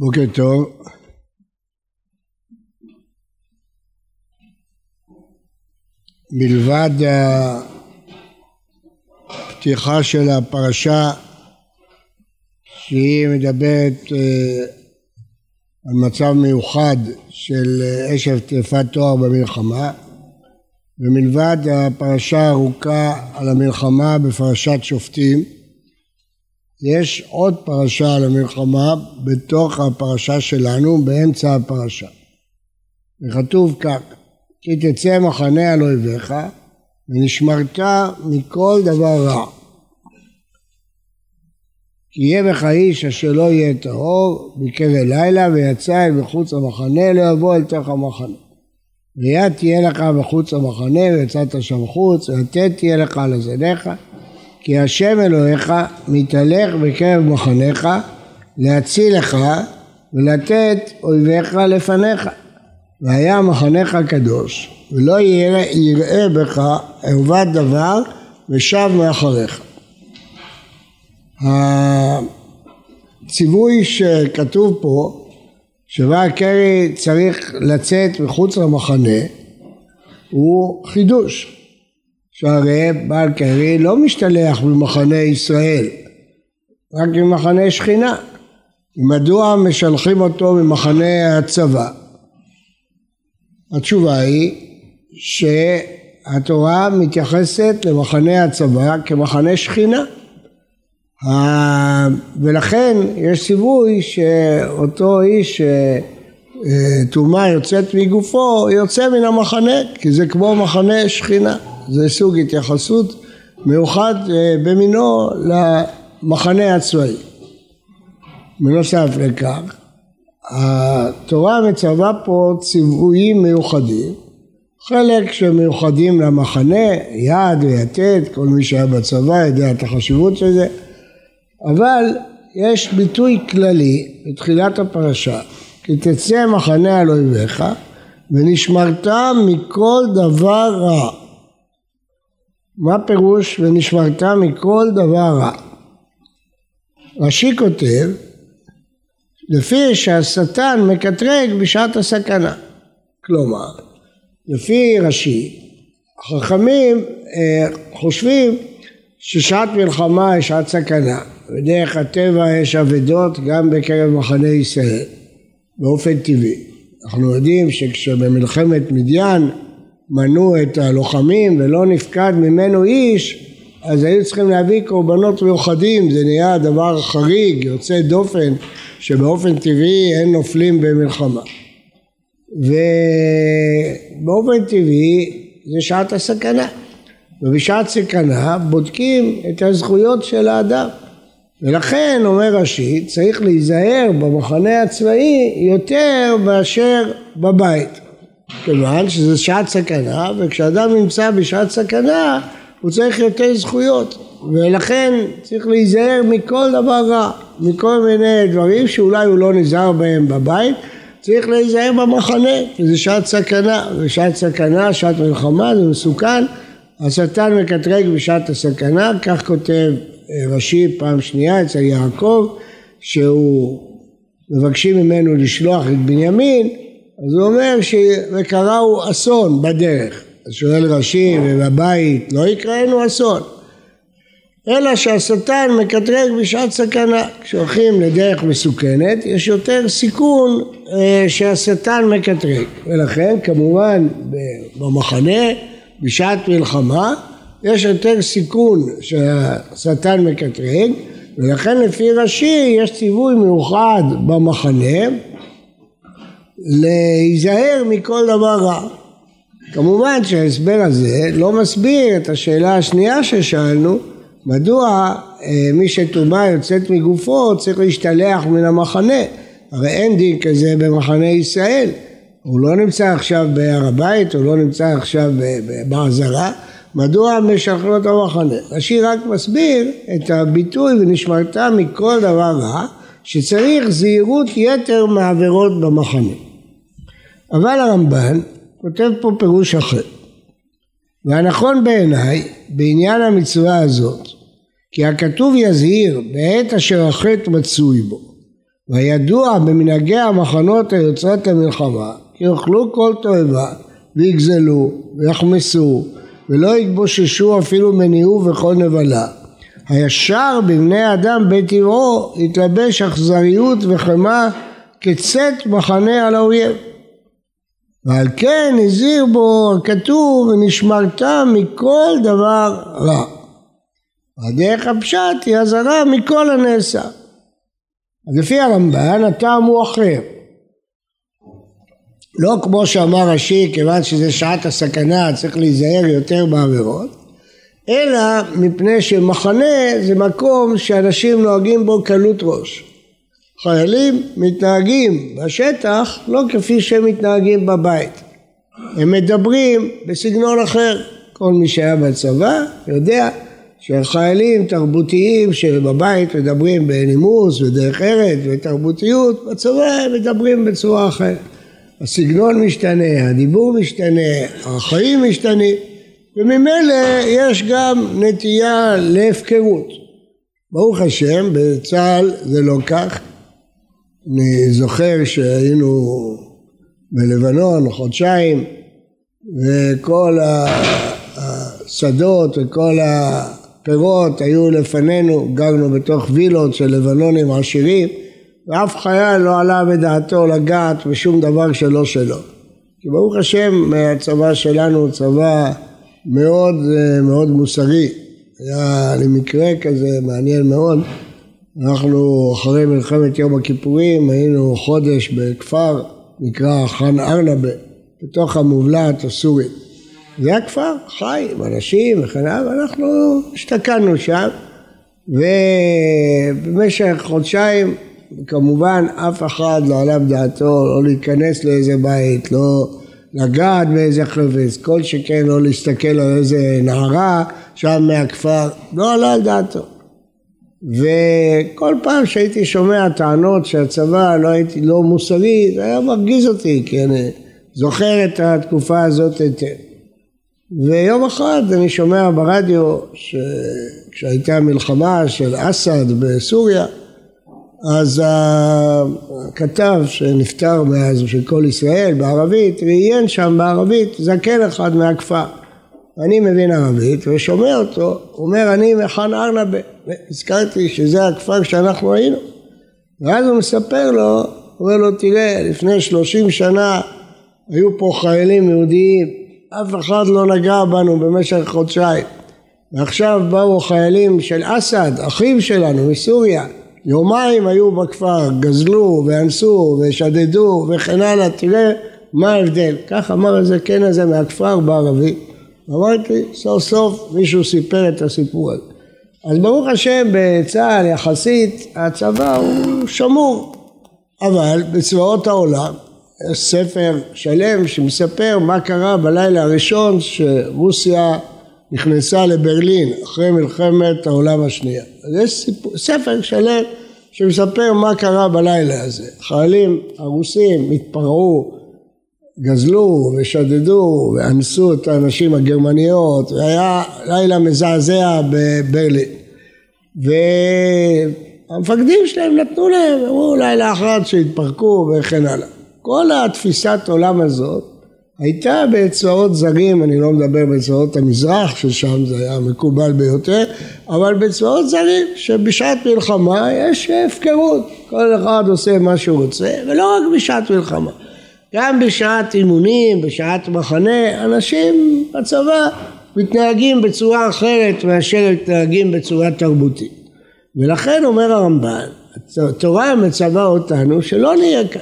בוקר טוב. מלבד הפתיחה של הפרשה שהיא מדברת אה, על מצב מיוחד של אשת טרפת תואר במלחמה ומלבד הפרשה הארוכה על המלחמה בפרשת שופטים יש עוד פרשה על המלחמה בתוך הפרשה שלנו, באמצע הפרשה. וכתוב כך, כי תצא מחנה על אויביך ונשמרת מכל דבר רע. כי יהיה בך איש אשר לא יהיה טהור בקרב לילה ויצא אל מחוץ למחנה לא יבוא אל תוך המחנה. ויד תהיה לך מחוץ למחנה ויצאת שם חוץ ויתת תהיה לך על הזניך כי השם אלוהיך מתהלך בקרב מחניך להציל לך ולתת אויביך לפניך. והיה מחניך קדוש ולא יראה, יראה בך ערוות דבר ושב מאחריך. הציווי שכתוב פה שבא קרי צריך לצאת מחוץ למחנה הוא חידוש שהרי בעל קרי לא משתלח במחנה ישראל, רק במחנה שכינה. מדוע משלחים אותו ממחנה הצבא? התשובה היא שהתורה מתייחסת למחנה הצבא כמחנה שכינה. ולכן יש ציווי שאותו איש שטומאה יוצאת מגופו יוצא מן המחנה כי זה כמו מחנה שכינה זה סוג התייחסות מיוחד אה, במינו למחנה הצבאי. בנוסף לכך, התורה מצווה פה ציוויים מיוחדים, חלק שמיוחדים למחנה, יד ויתד, כל מי שהיה בצבא יודע את החשיבות של זה, אבל יש ביטוי כללי בתחילת הפרשה, כי תצא מחנה על אויביך ונשמרת מכל דבר רע. מה פירוש ונשמרת מכל דבר רע? רש"י כותב לפי שהשטן מקטרג בשעת הסכנה. כלומר, לפי רש"י, החכמים אה, חושבים ששעת מלחמה היא שעת סכנה, ודרך הטבע יש אבדות גם בקרב מחנה ישראל, באופן טבעי. אנחנו יודעים שכשבמלחמת מדיין מנו את הלוחמים ולא נפקד ממנו איש, אז היו צריכים להביא קורבנות מיוחדים, זה נהיה דבר חריג, יוצא דופן, שבאופן טבעי אין נופלים במלחמה. ובאופן טבעי זה שעת הסכנה, ובשעת סכנה בודקים את הזכויות של האדם. ולכן, אומר רש"י, צריך להיזהר במחנה הצבאי יותר מאשר בבית. כיוון שזה שעת סכנה, וכשאדם נמצא בשעת סכנה הוא צריך יותר זכויות, ולכן צריך להיזהר מכל דבר רע, מכל מיני דברים שאולי הוא לא נזהר בהם בבית, צריך להיזהר במחנה, כי זה שעת סכנה, ושעת סכנה, שעת מלחמה, זה מסוכן, השטן מקטרג בשעת הסכנה, כך כותב אה, רש"י פעם שנייה אצל יעקב, שהוא מבקשים ממנו לשלוח את בנימין אז הוא אומר שקראו אסון בדרך. אז שואל רש"י ובבית לא יקראנו אסון. אלא שהשטן מקטרג בשעת סכנה. כשהולכים לדרך מסוכנת יש יותר סיכון אה, שהשטן מקטרג. ולכן כמובן במחנה בשעת מלחמה יש יותר סיכון שהשטן מקטרג ולכן לפי רש"י יש ציווי מיוחד במחנה להיזהר מכל דבר רע. כמובן שההסבר הזה לא מסביר את השאלה השנייה ששאלנו, מדוע אה, מי שטומאה יוצאת מגופו צריך להשתלח מן המחנה, הרי אין דין כזה במחנה ישראל, הוא לא נמצא עכשיו בהר הבית, הוא לא נמצא עכשיו בעזרה, מדוע משחרר אותו המחנה? רש"י רק מסביר את הביטוי ונשמרת מכל דבר רע, שצריך זהירות יתר מעבירות במחנה. אבל הרמב"ן כותב פה פירוש אחר. והנכון בעיניי בעניין המצווה הזאת כי הכתוב יזהיר בעת אשר החטא מצוי בו וידוע במנהגי המחנות היוצרות למלחמה כי יאכלו כל תועבה ויגזלו ויחמסו ולא יתבוששו אפילו מניעו וכל נבלה. הישר בבני אדם בטבעו יתלבש אכזריות וחמה כצאת מחנה על האויב. ועל כן הזהיר בו הכתוב ונשמרת מכל דבר רע. הדרך הפשט היא אזהרה מכל הנעשה. אז לפי הרמב"ן הטעם הוא אחר. לא כמו שאמר רש"י, כיוון שזה שעת הסכנה צריך להיזהר יותר בעבירות, אלא מפני שמחנה זה מקום שאנשים נוהגים בו קלות ראש. חיילים מתנהגים בשטח לא כפי שהם מתנהגים בבית. הם מדברים בסגנון אחר. כל מי שהיה בצבא יודע שחיילים תרבותיים שבבית מדברים בנימוס ודרך ארץ ותרבותיות, בצבא הם מדברים בצורה אחרת. הסגנון משתנה, הדיבור משתנה, החיים משתנים, וממילא יש גם נטייה להפקרות. ברוך השם, בצה"ל זה לא כך. אני זוכר שהיינו בלבנון חודשיים, וכל השדות וכל הפירות היו לפנינו, גרנו בתוך וילות של לבנונים עשירים, ואף חייל לא עלה בדעתו לגעת בשום דבר שלא שלו. כי ברוך השם הצבא שלנו הוא צבא מאוד מאוד מוסרי. היה לי מקרה כזה מעניין מאוד. אנחנו אחרי מלחמת יום הכיפורים היינו חודש בכפר נקרא חאן ארנבה בתוך המובלעת הסורית. זה היה כפר חי עם אנשים וכן הלאה ואנחנו השתקענו שם ובמשך חודשיים כמובן אף אחד לא עלה בדעתו לא להיכנס לאיזה בית, לא לגעת באיזה חפץ, כל שכן לא להסתכל על איזה נערה שם מהכפר, לא עלה על דעתו. וכל פעם שהייתי שומע טענות שהצבא לא הייתי לא מוסרי, זה היה מרגיז אותי, כי אני זוכר את התקופה הזאת היטב. ויום אחד אני שומע ברדיו שכשהייתה מלחמה של אסד בסוריה, אז הכתב שנפטר מאז של כל ישראל בערבית ראיין שם בערבית זקן אחד מהכפר אני מבין ערבית ושומע אותו, הוא אומר אני מחאן ארנבה, הזכרתי שזה הכפר שאנחנו היינו ואז הוא מספר לו, הוא אומר לו תראה לפני שלושים שנה היו פה חיילים יהודיים, אף אחד לא נגע בנו במשך חודשיים ועכשיו באו חיילים של אסד, אחיו שלנו מסוריה יומיים היו בכפר, גזלו ואנסו ושדדו וכן הלאה, תראה מה ההבדל. כך אמר הזקן הזה מהכפר בערבית. אמרתי, סוף סוף מישהו סיפר את הסיפור הזה. אז ברוך השם בצה"ל יחסית הצבא הוא שמור, אבל בצבאות העולם יש ספר שלם שמספר מה קרה בלילה הראשון שרוסיה נכנסה לברלין אחרי מלחמת העולם השנייה. אז יש סיפור, ספר שלם שמספר מה קרה בלילה הזה. חיילים הרוסים התפרעו, גזלו ושדדו ואנסו את הנשים הגרמניות והיה לילה מזעזע בברלין. והמפקדים שלהם נתנו להם, אמרו לילה אחד שהתפרקו וכן הלאה. כל התפיסת עולם הזאת הייתה בצבאות זרים, אני לא מדבר בצבאות המזרח ששם זה היה מקובל ביותר, אבל בצבאות זרים שבשעת מלחמה יש הפקרות, כל אחד עושה מה שהוא רוצה, ולא רק בשעת מלחמה, גם בשעת אימונים, בשעת מחנה, אנשים בצבא מתנהגים בצורה אחרת מאשר מתנהגים בצורה תרבותית. ולכן אומר הרמב"ן, התורה מצווה אותנו שלא נהיה כאן.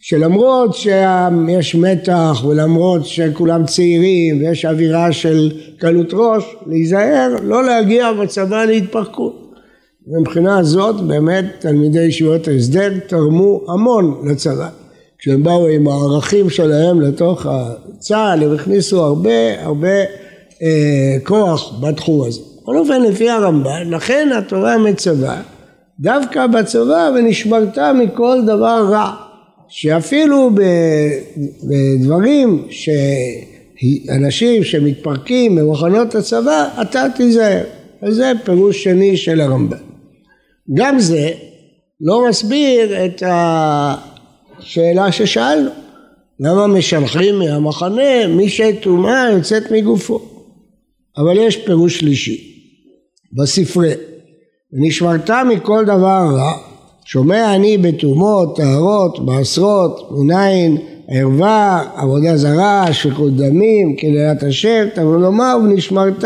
שלמרות שיש מתח ולמרות שכולם צעירים ויש אווירה של קלות ראש, להיזהר לא להגיע בצבא להתפרקות. מבחינה הזאת באמת תלמידי ישיבות ההסדר תרמו המון לצבא. כשהם באו עם הערכים שלהם לתוך הצה"ל הם הכניסו הרבה הרבה אה, כוח בתחום הזה. בכל אופן לפי הרמב"ן, לכן התורה מצווה דווקא בצבא ונשמרת מכל דבר רע. שאפילו בדברים שאנשים שמתפרקים במחנות הצבא, אתה תיזהר. וזה פירוש שני של הרמב"ן. גם זה לא מסביר את השאלה ששאלנו. למה משלחים מהמחנה מי שטומאה יוצאת מגופו? אבל יש פירוש שלישי בספרי ונשמרת מכל דבר רע שומע אני בתומות, טהרות, מעשרות, מניין, ערווה, עבודה זרה, שפיכות דמים, קללת השם, תבוא לומר ונשמרת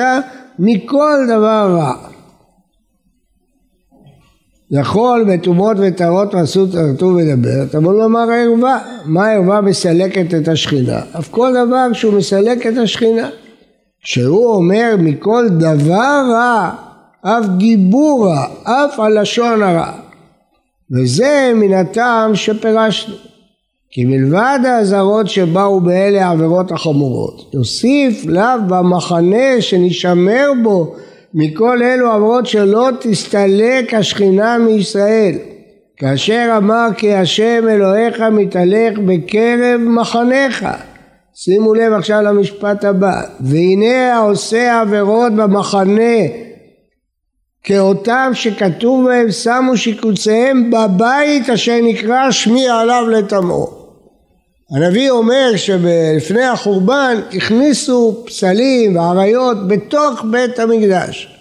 מכל דבר רע. יכול בתומות וטהרות ועשו תרתו ודבר, תבוא לומר ערווה. מה ערווה מסלקת את השכינה? אף כל דבר שהוא מסלק את השכינה. שהוא אומר מכל דבר רע, אף דיבור רע, אף הלשון הרע. וזה מן הטעם שפירשנו. כי מלבד האזהרות שבאו באלה העבירות החמורות, יוסיף לאו במחנה שנשמר בו מכל אלו עבירות שלא תסתלק השכינה מישראל. כאשר אמר כי השם אלוהיך מתהלך בקרב מחניך. שימו לב עכשיו למשפט הבא. והנה העושה עבירות במחנה כאותם שכתוב בהם שמו שיקוציהם בבית אשר נקרא שמי עליו לטמאו. הנביא אומר שלפני החורבן הכניסו פסלים ואריות בתוך בית המקדש.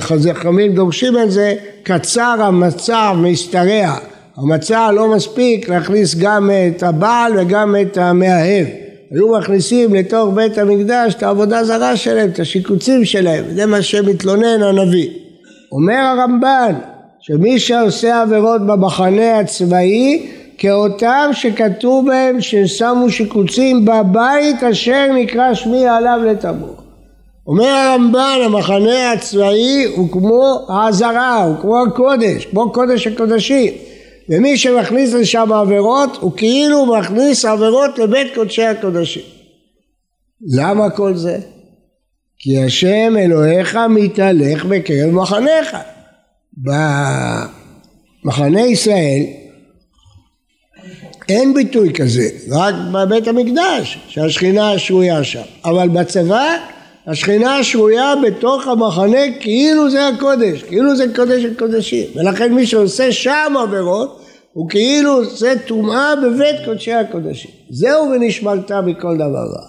חכמים דורשים את זה, קצר המצע משתרע. המצע לא מספיק להכניס גם את הבעל וגם את המאהב. היו מכניסים לתוך בית המקדש את העבודה זרה שלהם, את השיקוצים שלהם, זה מה שמתלונן הנביא. אומר הרמב"ן שמי שעושה עבירות במחנה הצבאי כאותם שכתוב בהם ששמו שיקוצים בבית אשר נקרא שמי עליו לטבור. אומר הרמב"ן המחנה הצבאי הוא כמו העזרה, הוא כמו הקודש, כמו קודש הקודשים ומי שמכניס לשם עבירות הוא כאילו מכניס עבירות לבית קודשי הקודשים. למה כל זה? כי השם אלוהיך מתהלך בקרב מחניך. במחנה ישראל אין ביטוי כזה, רק בבית המקדש שהשכינה שרויה שם, אבל בצבא השכינה שרויה בתוך המחנה כאילו זה הקודש, כאילו זה קודש הקודשים ולכן מי שעושה שם עבירות הוא כאילו עושה טומאה בבית קודשי הקודשים. זהו ונשמרת מכל דבר רע.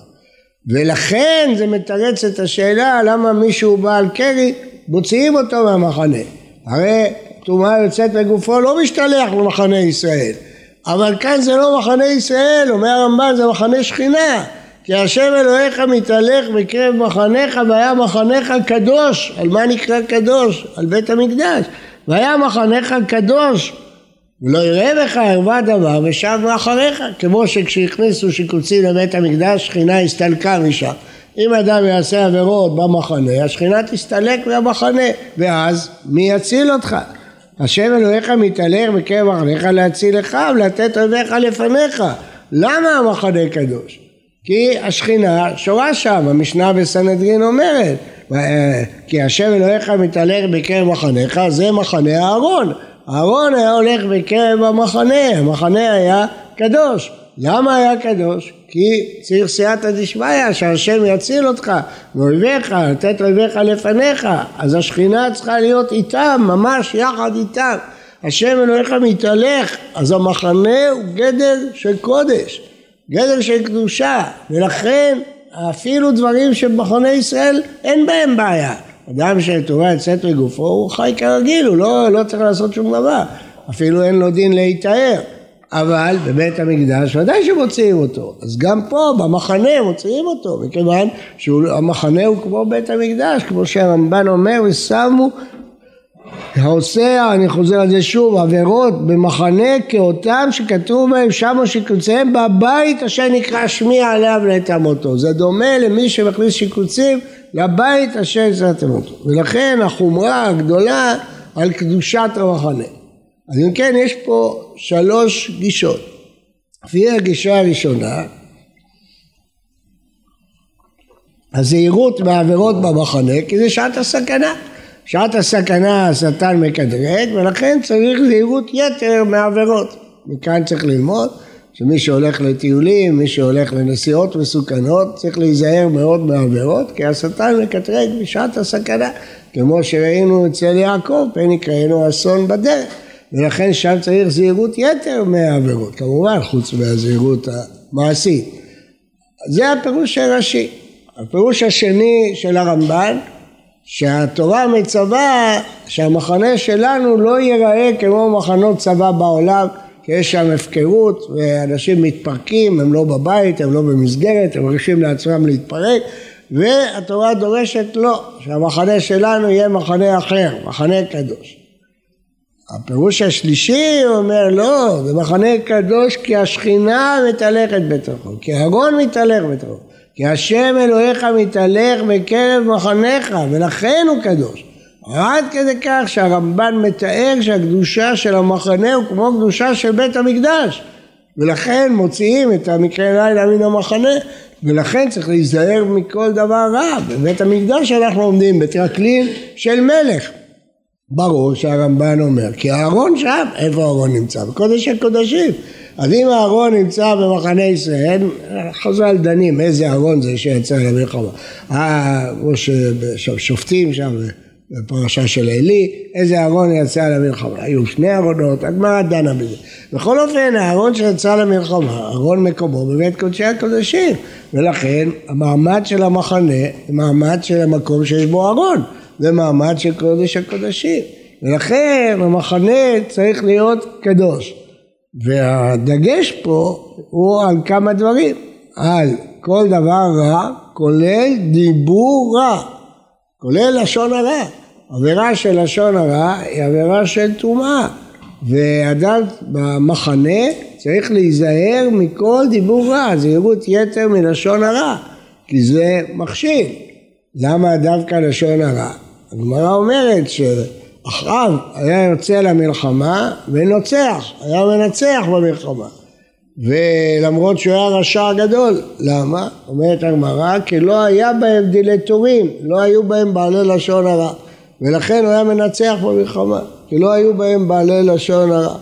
ולכן זה מתרץ את השאלה למה מישהו בעל קרי מוציאים אותו מהמחנה. הרי טומאה יוצאת מגופו לא משתלח במחנה ישראל אבל כאן זה לא מחנה ישראל אומר הרמב"ן זה מחנה שכינה כי השם אלוהיך מתהלך בקרב מחניך והיה מחניך קדוש, על מה נקרא קדוש? על בית המקדש. והיה מחניך קדוש, ולא יראה בך ערווה דבר ושב מאחריך, כמו שכשהכניסו שיקוצים לבית המקדש, שכינה הסתלקה משם. אם אדם יעשה עבירות במחנה, השכינה תסתלק מהמחנה, ואז מי יציל אותך? השם אלוהיך מתהלך בקרב מחניך להציל לך ולתת אויביך לפניך. למה המחנה קדוש? כי השכינה שורה שם, המשנה בסנהדרין אומרת, כי השם אלוהיך מתהלך בקרב מחניך, זה מחנה אהרון. אהרון היה הולך בקרב המחנה, המחנה היה קדוש. למה היה קדוש? כי צריך סייעתא דשמיא, שהשם יציל אותך מאויביך, לתת אויביך לפניך, אז השכינה צריכה להיות איתם, ממש יחד איתם. השם אלוהיך מתהלך, אז המחנה הוא גדר של קודש. גדר של קדושה, ולכן אפילו דברים שבמכוני ישראל אין בהם בעיה. אדם שתורה יוצאת מגופו הוא חי כרגיל, הוא לא, לא צריך לעשות שום דבר, אפילו אין לו דין להיטהר. אבל בבית המקדש ודאי שמוציאים אותו, אז גם פה במחנה מוציאים אותו, מכיוון שהמחנה הוא כמו בית המקדש, כמו שהרמב"ן אומר, ושמו העושה, אני חוזר על זה שוב, עבירות במחנה כאותם שכתוב בהם שמו שיקוציהם בבית אשר נקרא שמי עליו לטמאותו. זה דומה למי שמכניס שיקוצים לבית אשר אותו. ולכן החומרה הגדולה על קדושת המחנה. אז אם כן יש פה שלוש גישות. לפי הגישה הראשונה הזהירות בעבירות במחנה כי זה שעת הסכנה. שעת הסכנה השטן מקדרג ולכן צריך זהירות יתר מעבירות. מכאן צריך ללמוד שמי שהולך לטיולים, מי שהולך לנסיעות מסוכנות צריך להיזהר מאוד מעבירות כי השטן מקטרג בשעת הסכנה כמו שראינו אצל יעקב, פן יקראנו אסון בדרך ולכן שם צריך זהירות יתר מהעבירות, כמובן חוץ מהזהירות המעשית. זה הפירוש של רש"י. הפירוש השני של הרמב"ן, שהתורה מצווה שהמחנה שלנו לא ייראה כמו מחנות צבא בעולם, כי יש שם הפקרות ואנשים מתפרקים, הם לא בבית, הם לא במסגרת, הם מרגישים לעצמם להתפרק והתורה דורשת לא, שהמחנה שלנו יהיה מחנה אחר, מחנה קדוש. הפירוש השלישי אומר לא, זה מחנה קדוש כי השכינה מתהלכת בתוכו, כי אהרון מתהלך בתוכו, כי השם אלוהיך מתהלך בקרב מחניך ולכן הוא קדוש. עד כדי כך שהרמב"ן מתאר שהקדושה של המחנה הוא כמו קדושה של בית המקדש ולכן מוציאים את המקרה לילה מן המחנה ולכן צריך להיזהר מכל דבר רע. בבית המקדש אנחנו עומדים בטרקלין של מלך. ברור שהרמב"ן אומר, כי אהרון שם, איפה אהרון נמצא? בקודש הקודשים. אז אם אהרון נמצא במחנה ישראל, חז"ל דנים איזה אהרון זה שיצא למלחמה. אה, כמו ששופטים שם בפרשה של עלי, איזה אהרון יצא למלחמה. היו שני אהרונות, הגמרא דנה בזה. בכל אופן, האהרון שיצא למלחמה, אהרון מקומו בבית קודשי הקודשים. ולכן המעמד של המחנה מעמד של המקום שיש בו אהרון. זה מעמד של קודש הקודשים. ולכן המחנה צריך להיות קדוש. והדגש פה הוא על כמה דברים. על כל דבר רע, כולל דיבור רע. כולל לשון הרע. עבירה של לשון הרע היא עבירה של טומאה. ואדם במחנה צריך להיזהר מכל דיבור רע, זהירות יתר מלשון הרע, כי זה מכשיל. למה דווקא לשון הרע? הגמרא אומרת שאחאב היה יוצא למלחמה ונוצח, היה מנצח במלחמה. ולמרות שהוא היה רשע גדול, למה? אומרת הגמרא, כי לא היה בהם דילטורים, לא היו בהם בעלי לשון הרע, ולכן הוא היה מנצח במלחמה, כי לא היו בהם בעלי לשון הרע.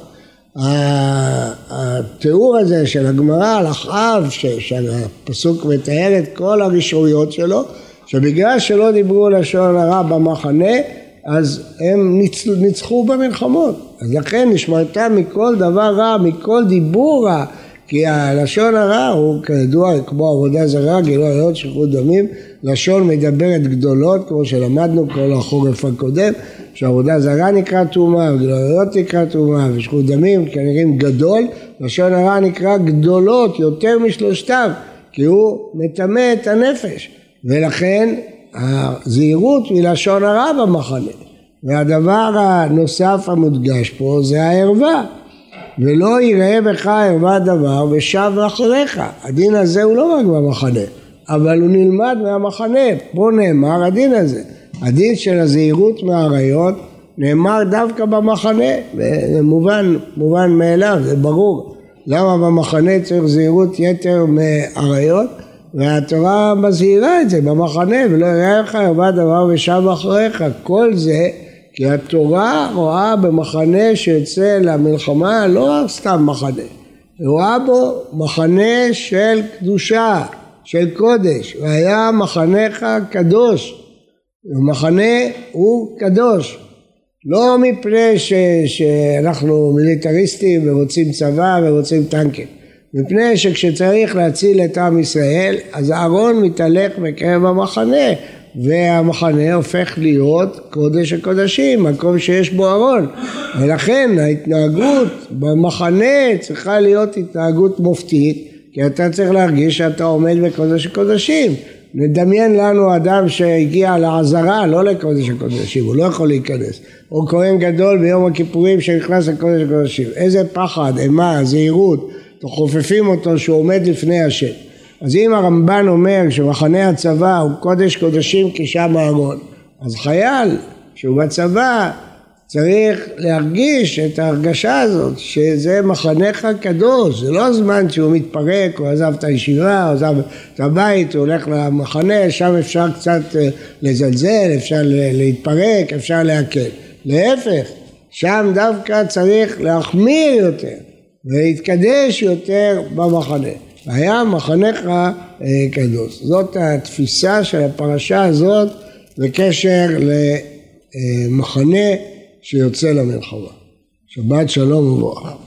התיאור הזה של הגמרא על אחאב, שהפסוק מתאר את כל הרשעויות שלו, שבגלל שלא דיברו לשון הרע במחנה, אז הם ניצחו במלחמות. אז לכן נשמרת מכל דבר רע, מכל דיבור רע. כי הלשון הרע הוא כידוע כמו עבודה זרה, גילוי עריות, שפיכות דמים, לשון מדברת גדולות, כמו שלמדנו כל החורף הקודם, שעבודה זרה נקרא טומאה, גילוי עריות נקרא טומאה, ושפיכות דמים כנראה גדול, לשון הרע נקרא גדולות יותר משלושתם, כי הוא מטמא את הנפש, ולכן הזהירות מלשון הרע במחנה. והדבר הנוסף המודגש פה זה הערווה. ולא יראה בך ערווה דבר ושב אחריך. הדין הזה הוא לא רק במחנה, אבל הוא נלמד מהמחנה. פה נאמר הדין הזה. הדין של הזהירות מהעריות נאמר דווקא במחנה, זה מובן, מובן מאליו, זה ברור. למה במחנה צריך זהירות יתר מעריות? והתורה מזהירה את זה במחנה, ולא יראה לך ערווה דבר ושב אחריך. כל זה כי התורה רואה במחנה שיוצא למלחמה לא סתם מחנה, היא רואה בו מחנה של קדושה, של קודש, והיה מחנך קדוש, ומחנה הוא קדוש, לא מפני ש, שאנחנו מיליטריסטים ורוצים צבא ורוצים טנקים, מפני שכשצריך להציל את עם ישראל, אז אהרון מתהלך בקרב המחנה, והמחנה הופך להיות קודש הקודשים, מקום שיש בו ארון. ולכן ההתנהגות במחנה צריכה להיות התנהגות מופתית, כי אתה צריך להרגיש שאתה עומד בקודש הקודשים. נדמיין לנו אדם שהגיע לעזרה, לא לקודש הקודשים, הוא לא יכול להיכנס. או כהן גדול ביום הכיפורים שנכנס לקודש הקודשים. איזה פחד, אימה, זהירות, חופפים אותו שהוא עומד לפני השם. אז אם הרמב"ן אומר שמחנה הצבא הוא קודש קודשים כי שם הארון, אז חייל שהוא בצבא צריך להרגיש את ההרגשה הזאת שזה מחנך קדוש, זה לא זמן שהוא מתפרק, הוא עזב את הישיבה, הוא עזב את הבית, הוא הולך למחנה, שם אפשר קצת אה, לזלזל, אפשר להתפרק, אפשר להקל. להפך, שם דווקא צריך להחמיר יותר ולהתקדש יותר במחנה. היה מחנך אה, קדוש. זאת התפיסה של הפרשה הזאת בקשר למחנה שיוצא למלחמה. שבת שלום וברכה.